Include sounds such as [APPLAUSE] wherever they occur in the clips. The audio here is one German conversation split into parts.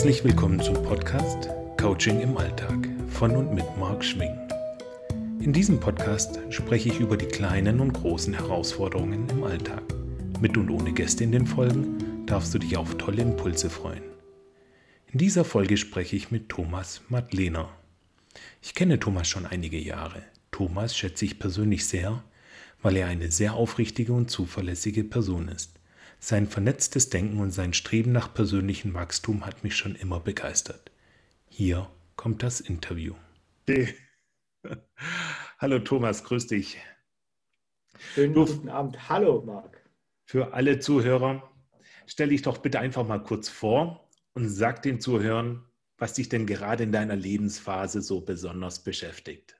Herzlich willkommen zum Podcast Coaching im Alltag von und mit Marc Schwing. In diesem Podcast spreche ich über die kleinen und großen Herausforderungen im Alltag. Mit und ohne Gäste in den Folgen darfst du dich auf tolle Impulse freuen. In dieser Folge spreche ich mit Thomas Madlener. Ich kenne Thomas schon einige Jahre. Thomas schätze ich persönlich sehr, weil er eine sehr aufrichtige und zuverlässige Person ist. Sein vernetztes Denken und sein Streben nach persönlichem Wachstum hat mich schon immer begeistert. Hier kommt das Interview. Okay. [LAUGHS] Hallo Thomas, grüß dich. Schönen du, guten Abend. Hallo Marc. Für alle Zuhörer, stell dich doch bitte einfach mal kurz vor und sag den Zuhörern, was dich denn gerade in deiner Lebensphase so besonders beschäftigt.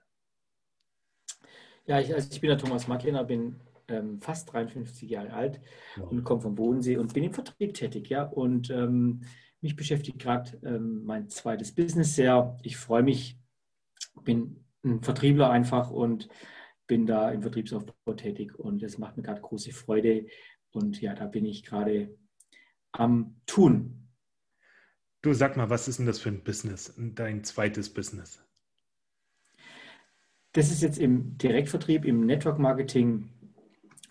Ja, ich, also ich bin der Thomas Macklener, bin ähm, fast 53 Jahre alt ja. und komme vom Bodensee und bin im Vertrieb tätig. Ja? Und ähm, mich beschäftigt gerade ähm, mein zweites Business sehr. Ich freue mich, bin ein Vertriebler einfach und bin da im Vertriebsaufbau tätig und es macht mir gerade große Freude. Und ja, da bin ich gerade am Tun. Du sag mal, was ist denn das für ein Business, dein zweites Business? Das ist jetzt im Direktvertrieb, im Network Marketing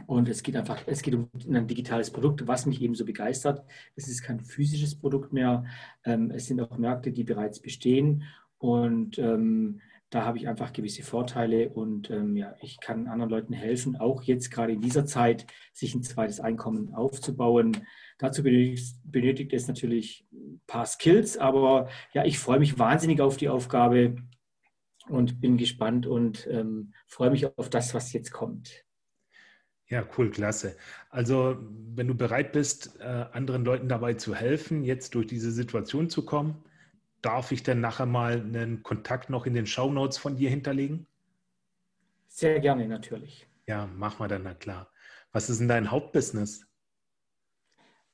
und es geht einfach, es geht um ein digitales Produkt, was mich eben so begeistert. Es ist kein physisches Produkt mehr. Ähm, es sind auch Märkte, die bereits bestehen. Und ähm, da habe ich einfach gewisse Vorteile und ähm, ja, ich kann anderen Leuten helfen, auch jetzt gerade in dieser Zeit, sich ein zweites Einkommen aufzubauen. Dazu benötigt, benötigt es natürlich ein paar Skills, aber ja, ich freue mich wahnsinnig auf die Aufgabe und bin gespannt und ähm, freue mich auf das, was jetzt kommt. Ja, cool, klasse. Also, wenn du bereit bist, äh, anderen Leuten dabei zu helfen, jetzt durch diese Situation zu kommen, darf ich dann nachher mal einen Kontakt noch in den Show Notes von dir hinterlegen? Sehr gerne, natürlich. Ja, mach mal dann, na klar. Was ist denn dein Hauptbusiness?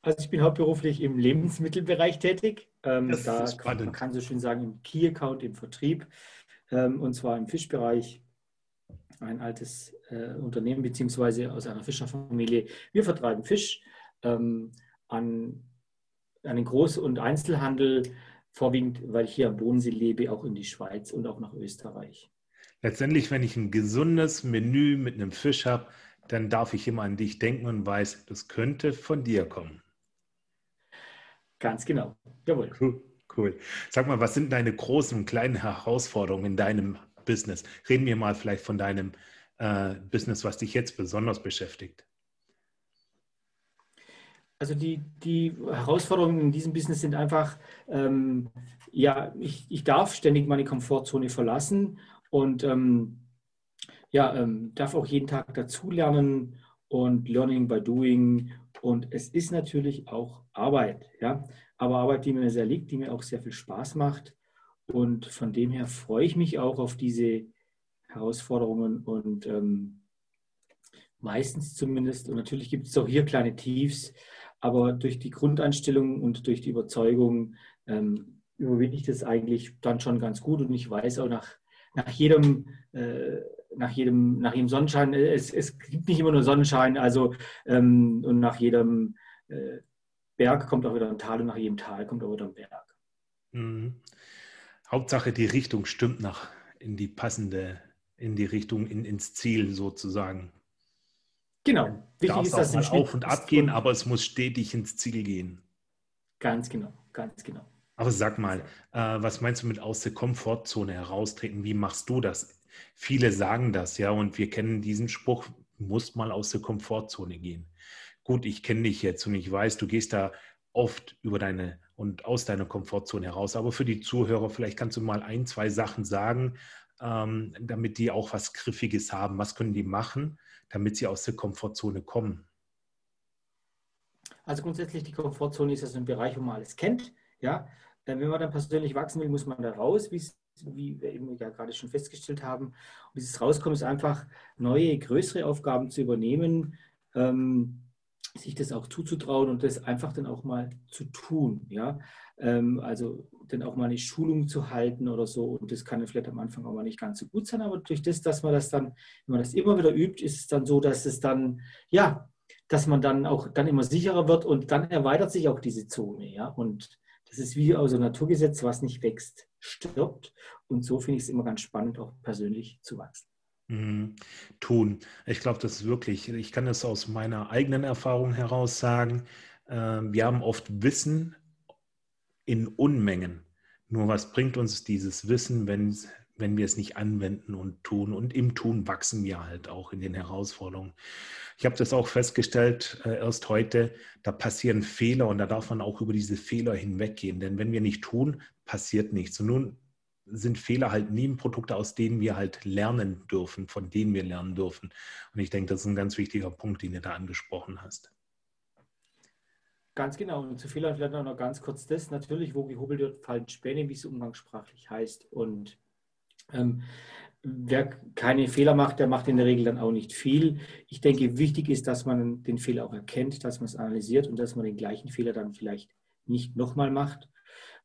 Also ich bin hauptberuflich im Lebensmittelbereich tätig. Ähm, das da ist spannend. man kann so schön sagen, im Key-Account, im Vertrieb, ähm, und zwar im Fischbereich ein altes äh, Unternehmen beziehungsweise aus einer Fischerfamilie. Wir vertreiben Fisch ähm, an, an den Groß- und Einzelhandel, vorwiegend, weil ich hier am Bodensee lebe, auch in die Schweiz und auch nach Österreich. Letztendlich, wenn ich ein gesundes Menü mit einem Fisch habe, dann darf ich immer an dich denken und weiß, das könnte von dir kommen. Ganz genau. Jawohl. Cool. cool. Sag mal, was sind deine großen und kleinen Herausforderungen in deinem Business. Reden wir mal vielleicht von deinem äh, Business, was dich jetzt besonders beschäftigt. Also die, die Herausforderungen in diesem Business sind einfach, ähm, ja, ich, ich darf ständig meine Komfortzone verlassen und ähm, ja, ähm, darf auch jeden Tag dazulernen und Learning by Doing. Und es ist natürlich auch Arbeit, ja, aber Arbeit, die mir sehr liegt, die mir auch sehr viel Spaß macht. Und von dem her freue ich mich auch auf diese Herausforderungen und ähm, meistens zumindest, und natürlich gibt es auch hier kleine Tiefs, aber durch die Grundeinstellung und durch die Überzeugung ähm, überwinde ich das eigentlich dann schon ganz gut und ich weiß auch nach, nach jedem äh, nach jedem, nach jedem Sonnenschein, äh, es, es gibt nicht immer nur Sonnenschein, also ähm, und nach jedem äh, Berg kommt auch wieder ein Tal und nach jedem Tal kommt auch wieder ein Berg. Mhm. Hauptsache die Richtung stimmt nach in die passende, in die Richtung, in, ins Ziel sozusagen. Genau. Wichtig ist, dass es auf und ab gehen, aber es muss stetig ins Ziel gehen. Ganz genau, ganz genau. Aber sag mal, äh, was meinst du mit aus der Komfortzone heraustreten? Wie machst du das? Viele sagen das, ja, und wir kennen diesen Spruch, musst mal aus der Komfortzone gehen. Gut, ich kenne dich jetzt und ich weiß, du gehst da oft über deine und aus deiner Komfortzone heraus. Aber für die Zuhörer, vielleicht kannst du mal ein, zwei Sachen sagen, ähm, damit die auch was Griffiges haben. Was können die machen, damit sie aus der Komfortzone kommen? Also grundsätzlich die Komfortzone ist also ein Bereich, wo man alles kennt. Ja, äh, wenn man dann persönlich wachsen will, muss man da raus, wie wir eben ja gerade schon festgestellt haben. Und dieses Rauskommen ist einfach, neue, größere Aufgaben zu übernehmen. Ähm, sich das auch zuzutrauen und das einfach dann auch mal zu tun. Ja? Ähm, also dann auch mal eine Schulung zu halten oder so. Und das kann vielleicht am Anfang auch mal nicht ganz so gut sein, aber durch das, dass man das dann, wenn man das immer wieder übt, ist es dann so, dass es dann, ja, dass man dann auch dann immer sicherer wird und dann erweitert sich auch diese Zone. Ja? Und Das ist wie einem Naturgesetz, was nicht wächst, stirbt. Und so finde ich es immer ganz spannend, auch persönlich zu wachsen. Mhm. Tun. Ich glaube, das ist wirklich, ich kann das aus meiner eigenen Erfahrung heraus sagen. Ähm, wir haben oft Wissen in Unmengen. Nur was bringt uns dieses Wissen, wenn, wenn wir es nicht anwenden und tun? Und im Tun wachsen wir halt auch in den Herausforderungen. Ich habe das auch festgestellt äh, erst heute, da passieren Fehler und da darf man auch über diese Fehler hinweggehen. Denn wenn wir nicht tun, passiert nichts. Und nun sind Fehler halt Nebenprodukte, aus denen wir halt lernen dürfen, von denen wir lernen dürfen. Und ich denke, das ist ein ganz wichtiger Punkt, den du da angesprochen hast. Ganz genau. Und zu Fehlern vielleicht noch ganz kurz das. Natürlich, wo gehobelt wird, fallen Späne, wie es umgangssprachlich heißt. Und ähm, wer keine Fehler macht, der macht in der Regel dann auch nicht viel. Ich denke, wichtig ist, dass man den Fehler auch erkennt, dass man es analysiert und dass man den gleichen Fehler dann vielleicht nicht nochmal macht.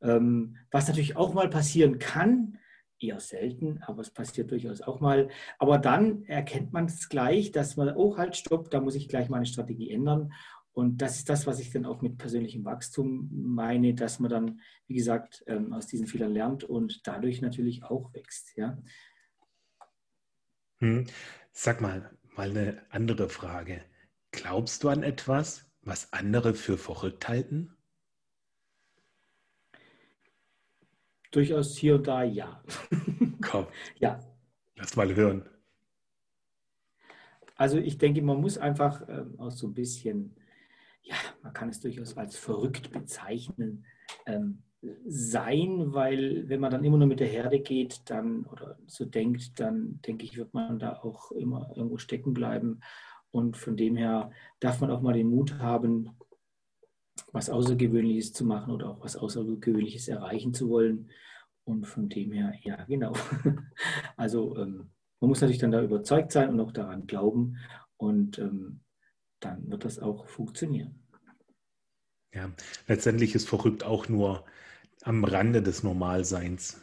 Ähm, was natürlich auch mal passieren kann, eher selten, aber es passiert durchaus auch mal. Aber dann erkennt man es gleich, dass man, oh halt, stopp, da muss ich gleich meine Strategie ändern. Und das ist das, was ich dann auch mit persönlichem Wachstum meine, dass man dann, wie gesagt, ähm, aus diesen Fehlern lernt und dadurch natürlich auch wächst. Ja. Hm. Sag mal, mal eine andere Frage. Glaubst du an etwas, was andere für verrückt halten? Durchaus hier und da ja. [LAUGHS] Komm. ja. Lass mal hören. Also ich denke, man muss einfach ähm, auch so ein bisschen, ja, man kann es durchaus als verrückt bezeichnen, ähm, sein, weil wenn man dann immer nur mit der Herde geht, dann oder so denkt, dann denke ich, wird man da auch immer irgendwo stecken bleiben. Und von dem her darf man auch mal den Mut haben, was Außergewöhnliches zu machen oder auch was Außergewöhnliches erreichen zu wollen. Und von dem her, ja, genau. [LAUGHS] Also ähm, man muss natürlich dann da überzeugt sein und auch daran glauben. Und ähm, dann wird das auch funktionieren. Ja, letztendlich ist verrückt auch nur am Rande des Normalseins.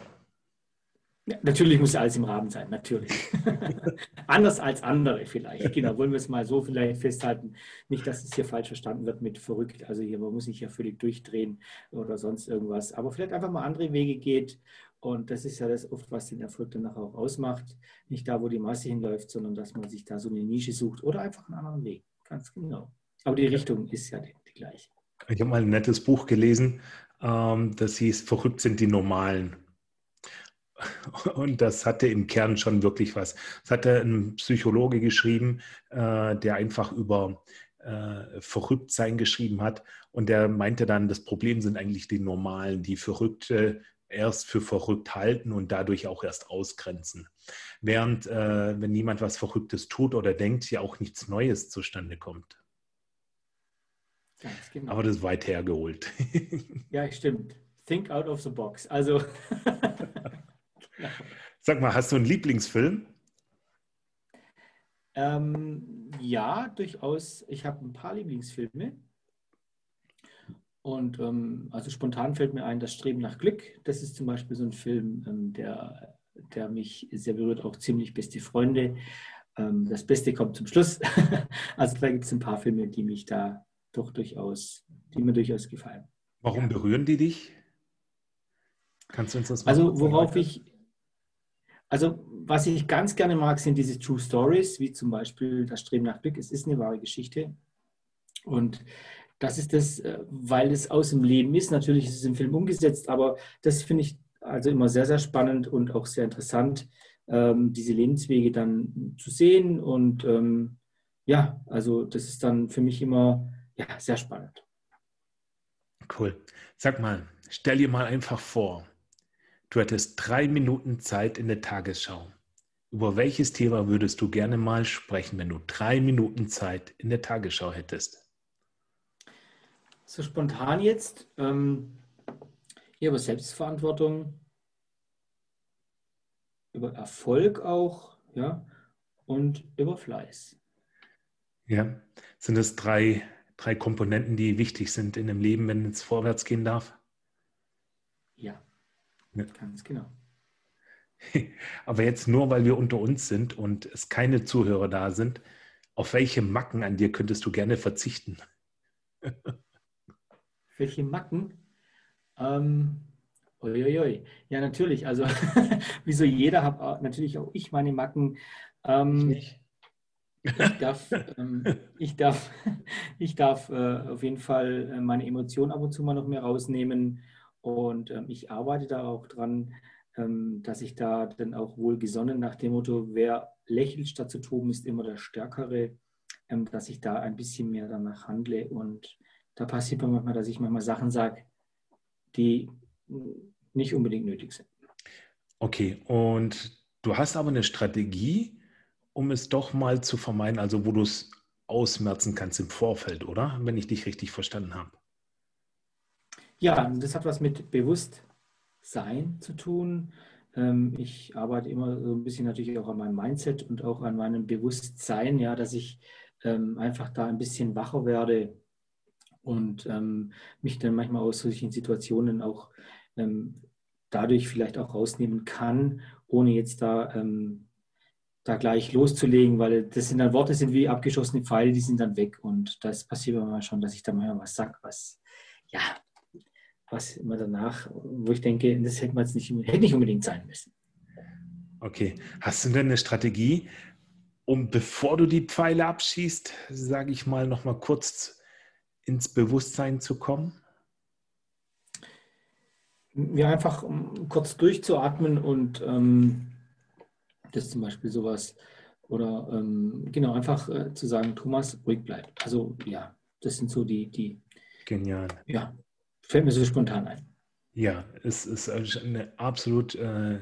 Ja, natürlich muss alles im Rahmen sein, natürlich. [LAUGHS] Anders als andere vielleicht. Genau, wollen wir es mal so vielleicht festhalten. Nicht, dass es hier falsch verstanden wird mit verrückt. Also hier, man muss sich ja völlig durchdrehen oder sonst irgendwas. Aber vielleicht einfach mal andere Wege geht. Und das ist ja das oft, was den Erfolg dann nachher auch ausmacht. Nicht da, wo die Masse hinläuft, sondern dass man sich da so eine Nische sucht oder einfach einen anderen Weg. Ganz genau. Aber die Richtung ist ja die, die gleiche. Ich habe mal ein nettes Buch gelesen, ähm, das hieß Verrückt sind die Normalen. Und das hatte im Kern schon wirklich was. Das hatte ein Psychologe geschrieben, äh, der einfach über äh, Verrücktsein geschrieben hat. Und der meinte dann, das Problem sind eigentlich die Normalen, die Verrückte erst für verrückt halten und dadurch auch erst ausgrenzen. Während, äh, wenn niemand was Verrücktes tut oder denkt, ja auch nichts Neues zustande kommt. Genau. Aber das ist weit hergeholt. ja, stimmt. Think out of the box. Also. [LAUGHS] Sag mal, hast du einen Lieblingsfilm? Ähm, ja, durchaus. Ich habe ein paar Lieblingsfilme. Und ähm, also spontan fällt mir ein, das Streben nach Glück. Das ist zum Beispiel so ein Film, ähm, der, der mich sehr berührt, auch ziemlich beste Freunde. Ähm, das Beste kommt zum Schluss. [LAUGHS] also da gibt es ein paar Filme, die mich da doch durchaus, die mir durchaus gefallen. Warum berühren die dich? Kannst du uns das mal Also worauf ich, also was ich ganz gerne mag, sind diese True Stories, wie zum Beispiel das Streben nach Glück. Es ist eine wahre Geschichte. Und das ist das, äh, weil es aus dem Leben ist. Natürlich ist es im Film umgesetzt, aber das finde ich also immer sehr, sehr spannend und auch sehr interessant, ähm, diese Lebenswege dann zu sehen. Und ähm, ja, also das ist dann für mich immer ja, sehr spannend. Cool. Sag mal, stell dir mal einfach vor, Du hättest drei Minuten Zeit in der Tagesschau. Über welches Thema würdest du gerne mal sprechen, wenn du drei Minuten Zeit in der Tagesschau hättest? So spontan jetzt. Ähm, hier über Selbstverantwortung, über Erfolg auch, ja, und über Fleiß. Ja, sind das drei, drei Komponenten, die wichtig sind in dem Leben, wenn es vorwärts gehen darf? Ja. Ja. Ganz genau. [LAUGHS] Aber jetzt nur, weil wir unter uns sind und es keine Zuhörer da sind, auf welche Macken an dir könntest du gerne verzichten? [LAUGHS] welche Macken? Ähm, uiuiui. Ja, natürlich. Also, [LAUGHS] wie so jeder habe natürlich auch ich meine Macken. Ähm, ich, ich darf, ähm, ich darf, ich darf äh, auf jeden Fall äh, meine Emotionen ab und zu mal noch mehr rausnehmen. Und ähm, ich arbeite da auch dran, ähm, dass ich da dann auch wohl gesonnen nach dem Motto, wer lächelt statt zu toben, ist immer der Stärkere, ähm, dass ich da ein bisschen mehr danach handle. Und da passiert mir manchmal, dass ich manchmal Sachen sage, die nicht unbedingt nötig sind. Okay, und du hast aber eine Strategie, um es doch mal zu vermeiden, also wo du es ausmerzen kannst im Vorfeld, oder? Wenn ich dich richtig verstanden habe. Ja, das hat was mit Bewusstsein zu tun. Ähm, ich arbeite immer so ein bisschen natürlich auch an meinem Mindset und auch an meinem Bewusstsein, ja, dass ich ähm, einfach da ein bisschen wacher werde und ähm, mich dann manchmal aus solchen Situationen auch dadurch vielleicht auch rausnehmen kann, ohne jetzt da da gleich loszulegen, weil das sind dann Worte sind wie abgeschossene Pfeile, die sind dann weg. Und das passiert mir schon, dass ich da mal was sage, was, ja, was immer danach, wo ich denke, das hätte man jetzt nicht, hätte nicht unbedingt sein müssen. Okay. Hast du denn eine Strategie, um bevor du die Pfeile abschießt, sage ich mal, nochmal kurz ins Bewusstsein zu kommen? Ja, einfach um kurz durchzuatmen und ähm, das ist zum Beispiel sowas. Oder ähm, genau, einfach äh, zu sagen, Thomas, ruhig bleibt. Also ja, das sind so die, die. Genial. Ja, fällt mir so spontan ein. Ja, es ist eine absolut äh,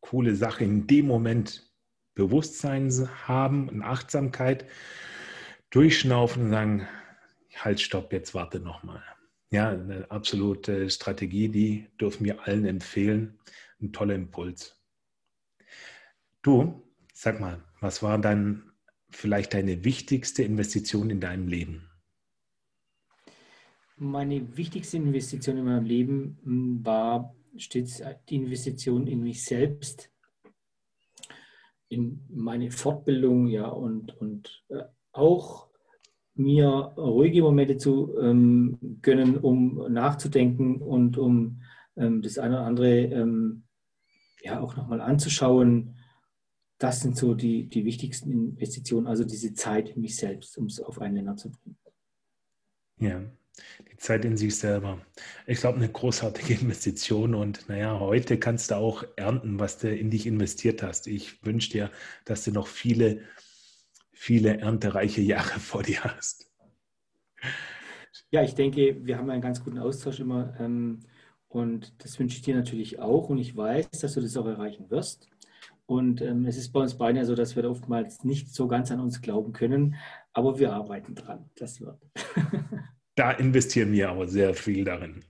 coole Sache. In dem Moment Bewusstsein haben und Achtsamkeit, durchschnaufen und sagen, halt, stopp, jetzt warte nochmal. Ja, eine absolute Strategie, die dürfen wir allen empfehlen. Ein toller Impuls. Du, sag mal, was war dann vielleicht deine wichtigste Investition in deinem Leben? Meine wichtigste Investition in meinem Leben hm, war stets die Investition in mich selbst, in meine Fortbildung, ja, und, und äh, auch mir ruhige Momente zu ähm, gönnen, um nachzudenken und um ähm, das eine oder andere ähm, ja auch nochmal anzuschauen, das sind so die, die wichtigsten Investitionen, also diese Zeit in mich selbst, um es auf einen Nenner zu bringen. Ja, die Zeit in sich selber. Ich glaube, eine großartige [LAUGHS] Investition und naja, heute kannst du auch ernten, was du in dich investiert hast. Ich wünsche dir, dass du noch viele, viele erntereiche Jahre [LAUGHS] vor dir hast. Ja, ich denke, wir haben einen ganz guten Austausch immer ähm, und das wünsche ich dir natürlich auch und ich weiß, dass du das auch erreichen wirst. Und ähm, es ist bei uns beiden ja so, dass wir oftmals nicht so ganz an uns glauben können, aber wir arbeiten dran. Das wird. [LAUGHS] da investieren wir aber sehr viel darin.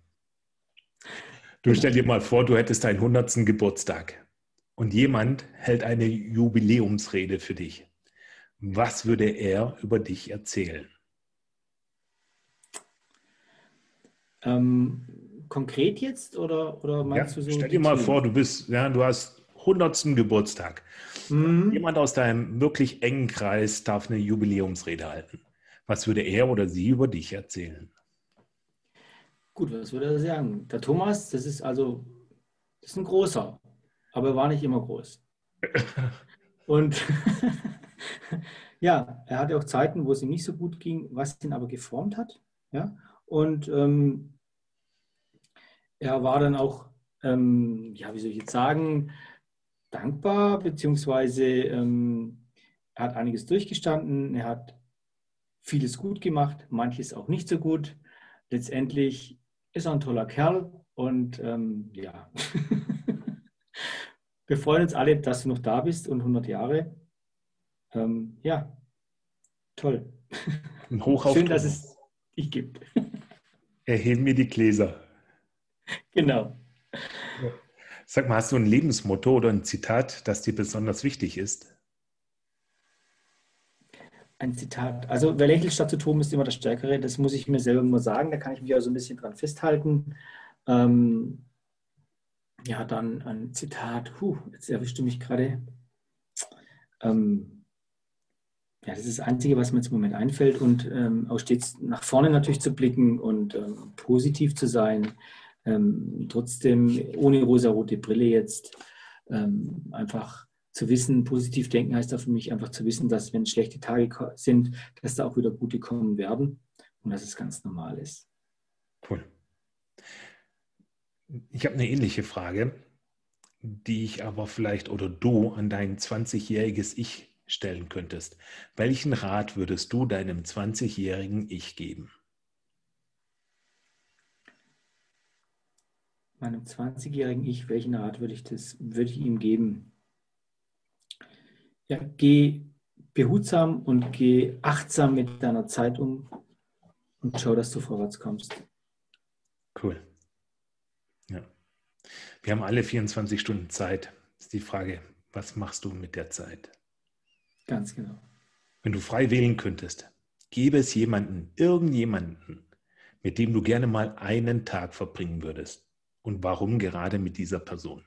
Du stell dir mal vor, du hättest deinen 100. Geburtstag und jemand hält eine Jubiläumsrede für dich. Was würde er über dich erzählen? Ähm, konkret jetzt oder, oder meinst ja, du so? Stell dir mal vor, du bist, ja, du hast 100. Geburtstag. Mhm. Jemand aus deinem wirklich engen Kreis darf eine Jubiläumsrede halten. Was würde er oder sie über dich erzählen? Gut, was würde er sagen? Der Thomas, das ist also, das ist ein großer, aber er war nicht immer groß. [LAUGHS] Und [LAUGHS] ja, er hatte auch Zeiten, wo es ihm nicht so gut ging, was ihn aber geformt hat. Ja? Und ähm, er war dann auch, ähm, ja, wie soll ich jetzt sagen, dankbar, beziehungsweise ähm, er hat einiges durchgestanden, er hat vieles gut gemacht, manches auch nicht so gut. Letztendlich ist er ein toller Kerl und ähm, ja, [LAUGHS] wir freuen uns alle, dass du noch da bist und 100 Jahre. Ähm, ja, toll. Hoch Schön, dass es dich gibt. [LAUGHS] Erheben mir die Gläser. Genau. Sag mal, hast du ein Lebensmotto oder ein Zitat, das dir besonders wichtig ist? Ein Zitat. Also, wer lächelt statt zu tun, ist immer das Stärkere. Das muss ich mir selber nur sagen. Da kann ich mich also ein bisschen dran festhalten. Ähm, ja, dann ein Zitat. Puh, jetzt erwischte mich gerade. Ähm, ja, das ist das Einzige, was mir jetzt im Moment einfällt. Und ähm, auch stets nach vorne natürlich zu blicken und ähm, positiv zu sein ähm, trotzdem ohne rosa-rote Brille jetzt ähm, einfach zu wissen, positiv denken heißt da für mich einfach zu wissen, dass wenn schlechte Tage sind, dass da auch wieder gute kommen werden und dass es ganz normal ist. Cool. Ich habe eine ähnliche Frage, die ich aber vielleicht oder du an dein 20-jähriges Ich stellen könntest. Welchen Rat würdest du deinem 20-jährigen Ich geben? Meinem 20-jährigen Ich, welchen Rat würde ich, das, würde ich ihm geben? Ja, geh behutsam und geh achtsam mit deiner Zeit um und schau, dass du vorwärts kommst. Cool. Ja. Wir haben alle 24 Stunden Zeit. Ist die Frage, was machst du mit der Zeit? Ganz genau. Wenn du frei wählen könntest, gäbe es jemanden, irgendjemanden, mit dem du gerne mal einen Tag verbringen würdest. Und warum gerade mit dieser Person?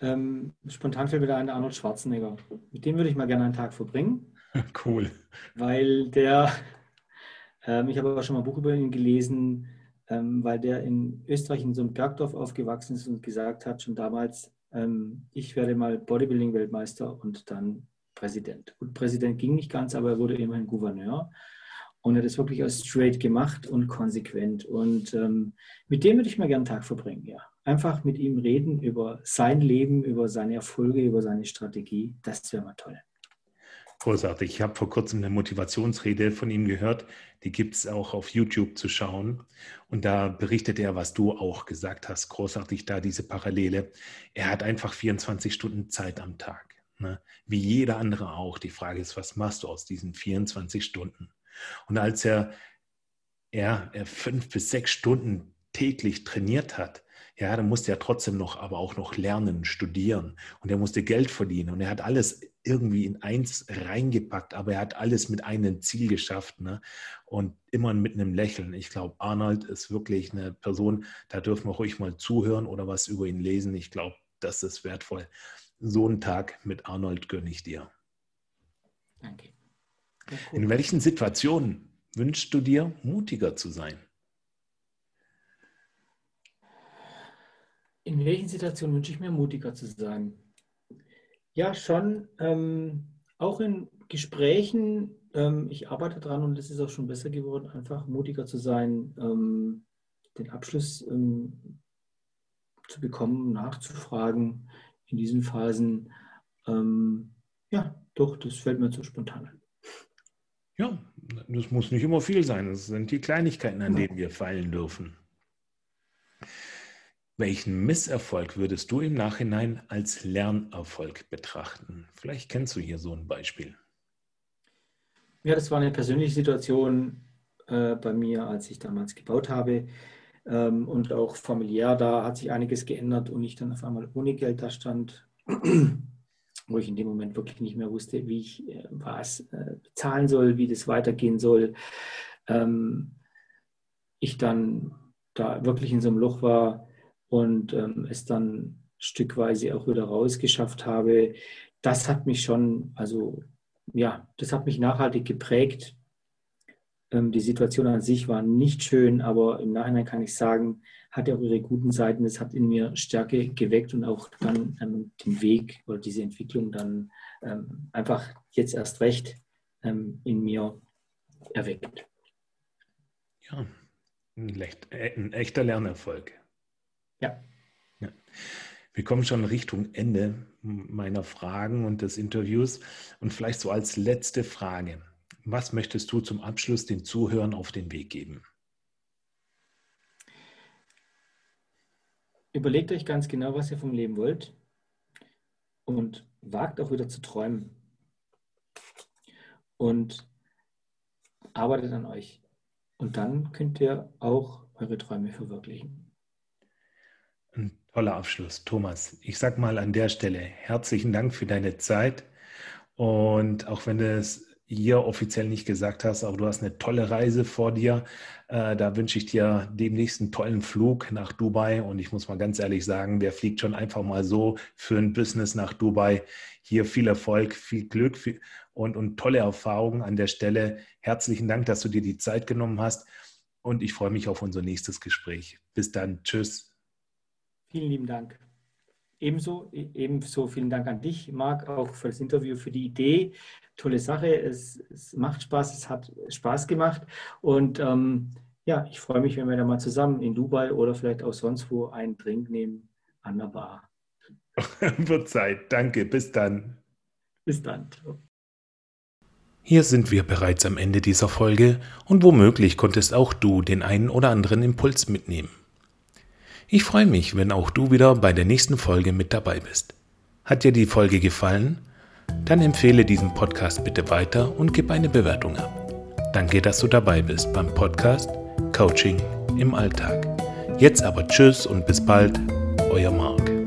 Ähm, spontan fällt mir da ein Arnold Schwarzenegger. Mit dem würde ich mal gerne einen Tag verbringen. [LAUGHS] Cool. Weil der, ähm, ich habe aber schon mal ein Buch über ihn gelesen, ähm, weil der in Österreich in so einem Bergdorf aufgewachsen ist und gesagt hat, schon damals, ähm, ich werde mal Bodybuilding-Weltmeister und dann Präsident. Gut, Präsident ging nicht ganz, aber er wurde immerhin Gouverneur. Und er hat es wirklich als straight gemacht und konsequent. Und ähm, mit dem würde ich mal gerne einen Tag verbringen, ja. Einfach mit ihm reden über sein Leben, über seine Erfolge, über seine Strategie. Das wäre mal toll. Großartig. Ich habe vor kurzem eine Motivationsrede von ihm gehört. Die gibt es auch auf YouTube zu schauen. Und da berichtet er, was du auch gesagt hast. Großartig da diese Parallele. Er hat einfach 24 Stunden Zeit am Tag. Ne? Wie jeder andere auch. Die Frage ist, was machst du aus diesen 24 Stunden? Und als er, er, er fünf bis sechs Stunden täglich trainiert hat, ja, dann musste er trotzdem noch, aber auch noch lernen, studieren und er musste Geld verdienen und er hat alles irgendwie in eins reingepackt, aber er hat alles mit einem Ziel geschafft ne? und immer mit einem Lächeln. Ich glaube, Arnold ist wirklich eine Person, da dürfen wir ruhig mal zuhören oder was über ihn lesen. Ich glaube, das ist wertvoll. So einen Tag mit Arnold gönne ich dir. Danke. In welchen Situationen wünschst du dir, mutiger zu sein? In welchen Situationen wünsche ich mir, mutiger zu sein? Ja, schon. Ähm, auch in Gesprächen, ähm, ich arbeite dran und es ist auch schon besser geworden, einfach mutiger zu sein, ähm, den Abschluss ähm, zu bekommen, nachzufragen in diesen Phasen. Ähm, ja, doch, das fällt mir zu spontan ein. Ja, das muss nicht immer viel sein. Das sind die Kleinigkeiten, an denen wir feilen dürfen. Welchen Misserfolg würdest du im Nachhinein als Lernerfolg betrachten? Vielleicht kennst du hier so ein Beispiel. Ja, das war eine persönliche Situation äh, bei mir, als ich damals gebaut habe. Ähm, und auch familiär, da hat sich einiges geändert und ich dann auf einmal ohne Geld da stand, [CLEARS THROAT] wo ich in dem Moment wirklich nicht mehr wusste, wie ich äh, was äh, bezahlen soll, wie das weitergehen soll. Ähm, ich dann da wirklich in so einem Loch war, und ähm, es dann stückweise auch wieder rausgeschafft habe, das hat mich schon, also ja, das hat mich nachhaltig geprägt. Ähm, die Situation an sich war nicht schön, aber im Nachhinein kann ich sagen, hatte auch ihre guten Seiten. Es hat in mir Stärke geweckt und auch dann ähm, den Weg oder diese Entwicklung dann ähm, einfach jetzt erst recht ähm, in mir erweckt. Ja, ein, ein echter Lernerfolg. Ja. ja. Wir kommen schon Richtung Ende meiner Fragen und des Interviews. Und vielleicht so als letzte Frage. Was möchtest du zum Abschluss den Zuhörern auf den Weg geben? Überlegt euch ganz genau, was ihr vom Leben wollt und wagt auch wieder zu träumen. Und arbeitet an euch. Und dann könnt ihr auch eure Träume verwirklichen. Toller Abschluss, Thomas. Ich sage mal an der Stelle herzlichen Dank für deine Zeit. Und auch wenn du es hier offiziell nicht gesagt hast, aber du hast eine tolle Reise vor dir. Äh, da wünsche ich dir demnächst einen tollen Flug nach Dubai. Und ich muss mal ganz ehrlich sagen, wer fliegt schon einfach mal so für ein Business nach Dubai? Hier viel Erfolg, viel Glück und, und tolle Erfahrungen an der Stelle. Herzlichen Dank, dass du dir die Zeit genommen hast. und ich freue mich auf unser nächstes Gespräch. Bis dann. Tschüss. Vielen lieben Dank. Ebenso, e-, ebenso vielen Dank an dich, Marc, auch für das Interview, für die Idee. Tolle Sache. Es, es macht Spaß, es hat Spaß gemacht. Und ähm, ja, ich freue mich, wenn wir da mal zusammen in Dubai oder vielleicht auch sonst wo einen Drink nehmen an der Bar. [LAUGHS] Wird Zeit. Danke. Bis dann. Bis dann. Hier sind wir bereits am Ende dieser Folge und womöglich konntest auch du den einen oder anderen Impuls mitnehmen. Ich freue mich, wenn auch du wieder bei der nächsten Folge mit dabei bist. Hat dir die Folge gefallen? Dann empfehle diesen Podcast bitte weiter und gib eine Bewertung ab. Danke, dass du dabei bist beim Podcast Coaching im Alltag. Jetzt aber Tschüss und bis bald, euer Marc.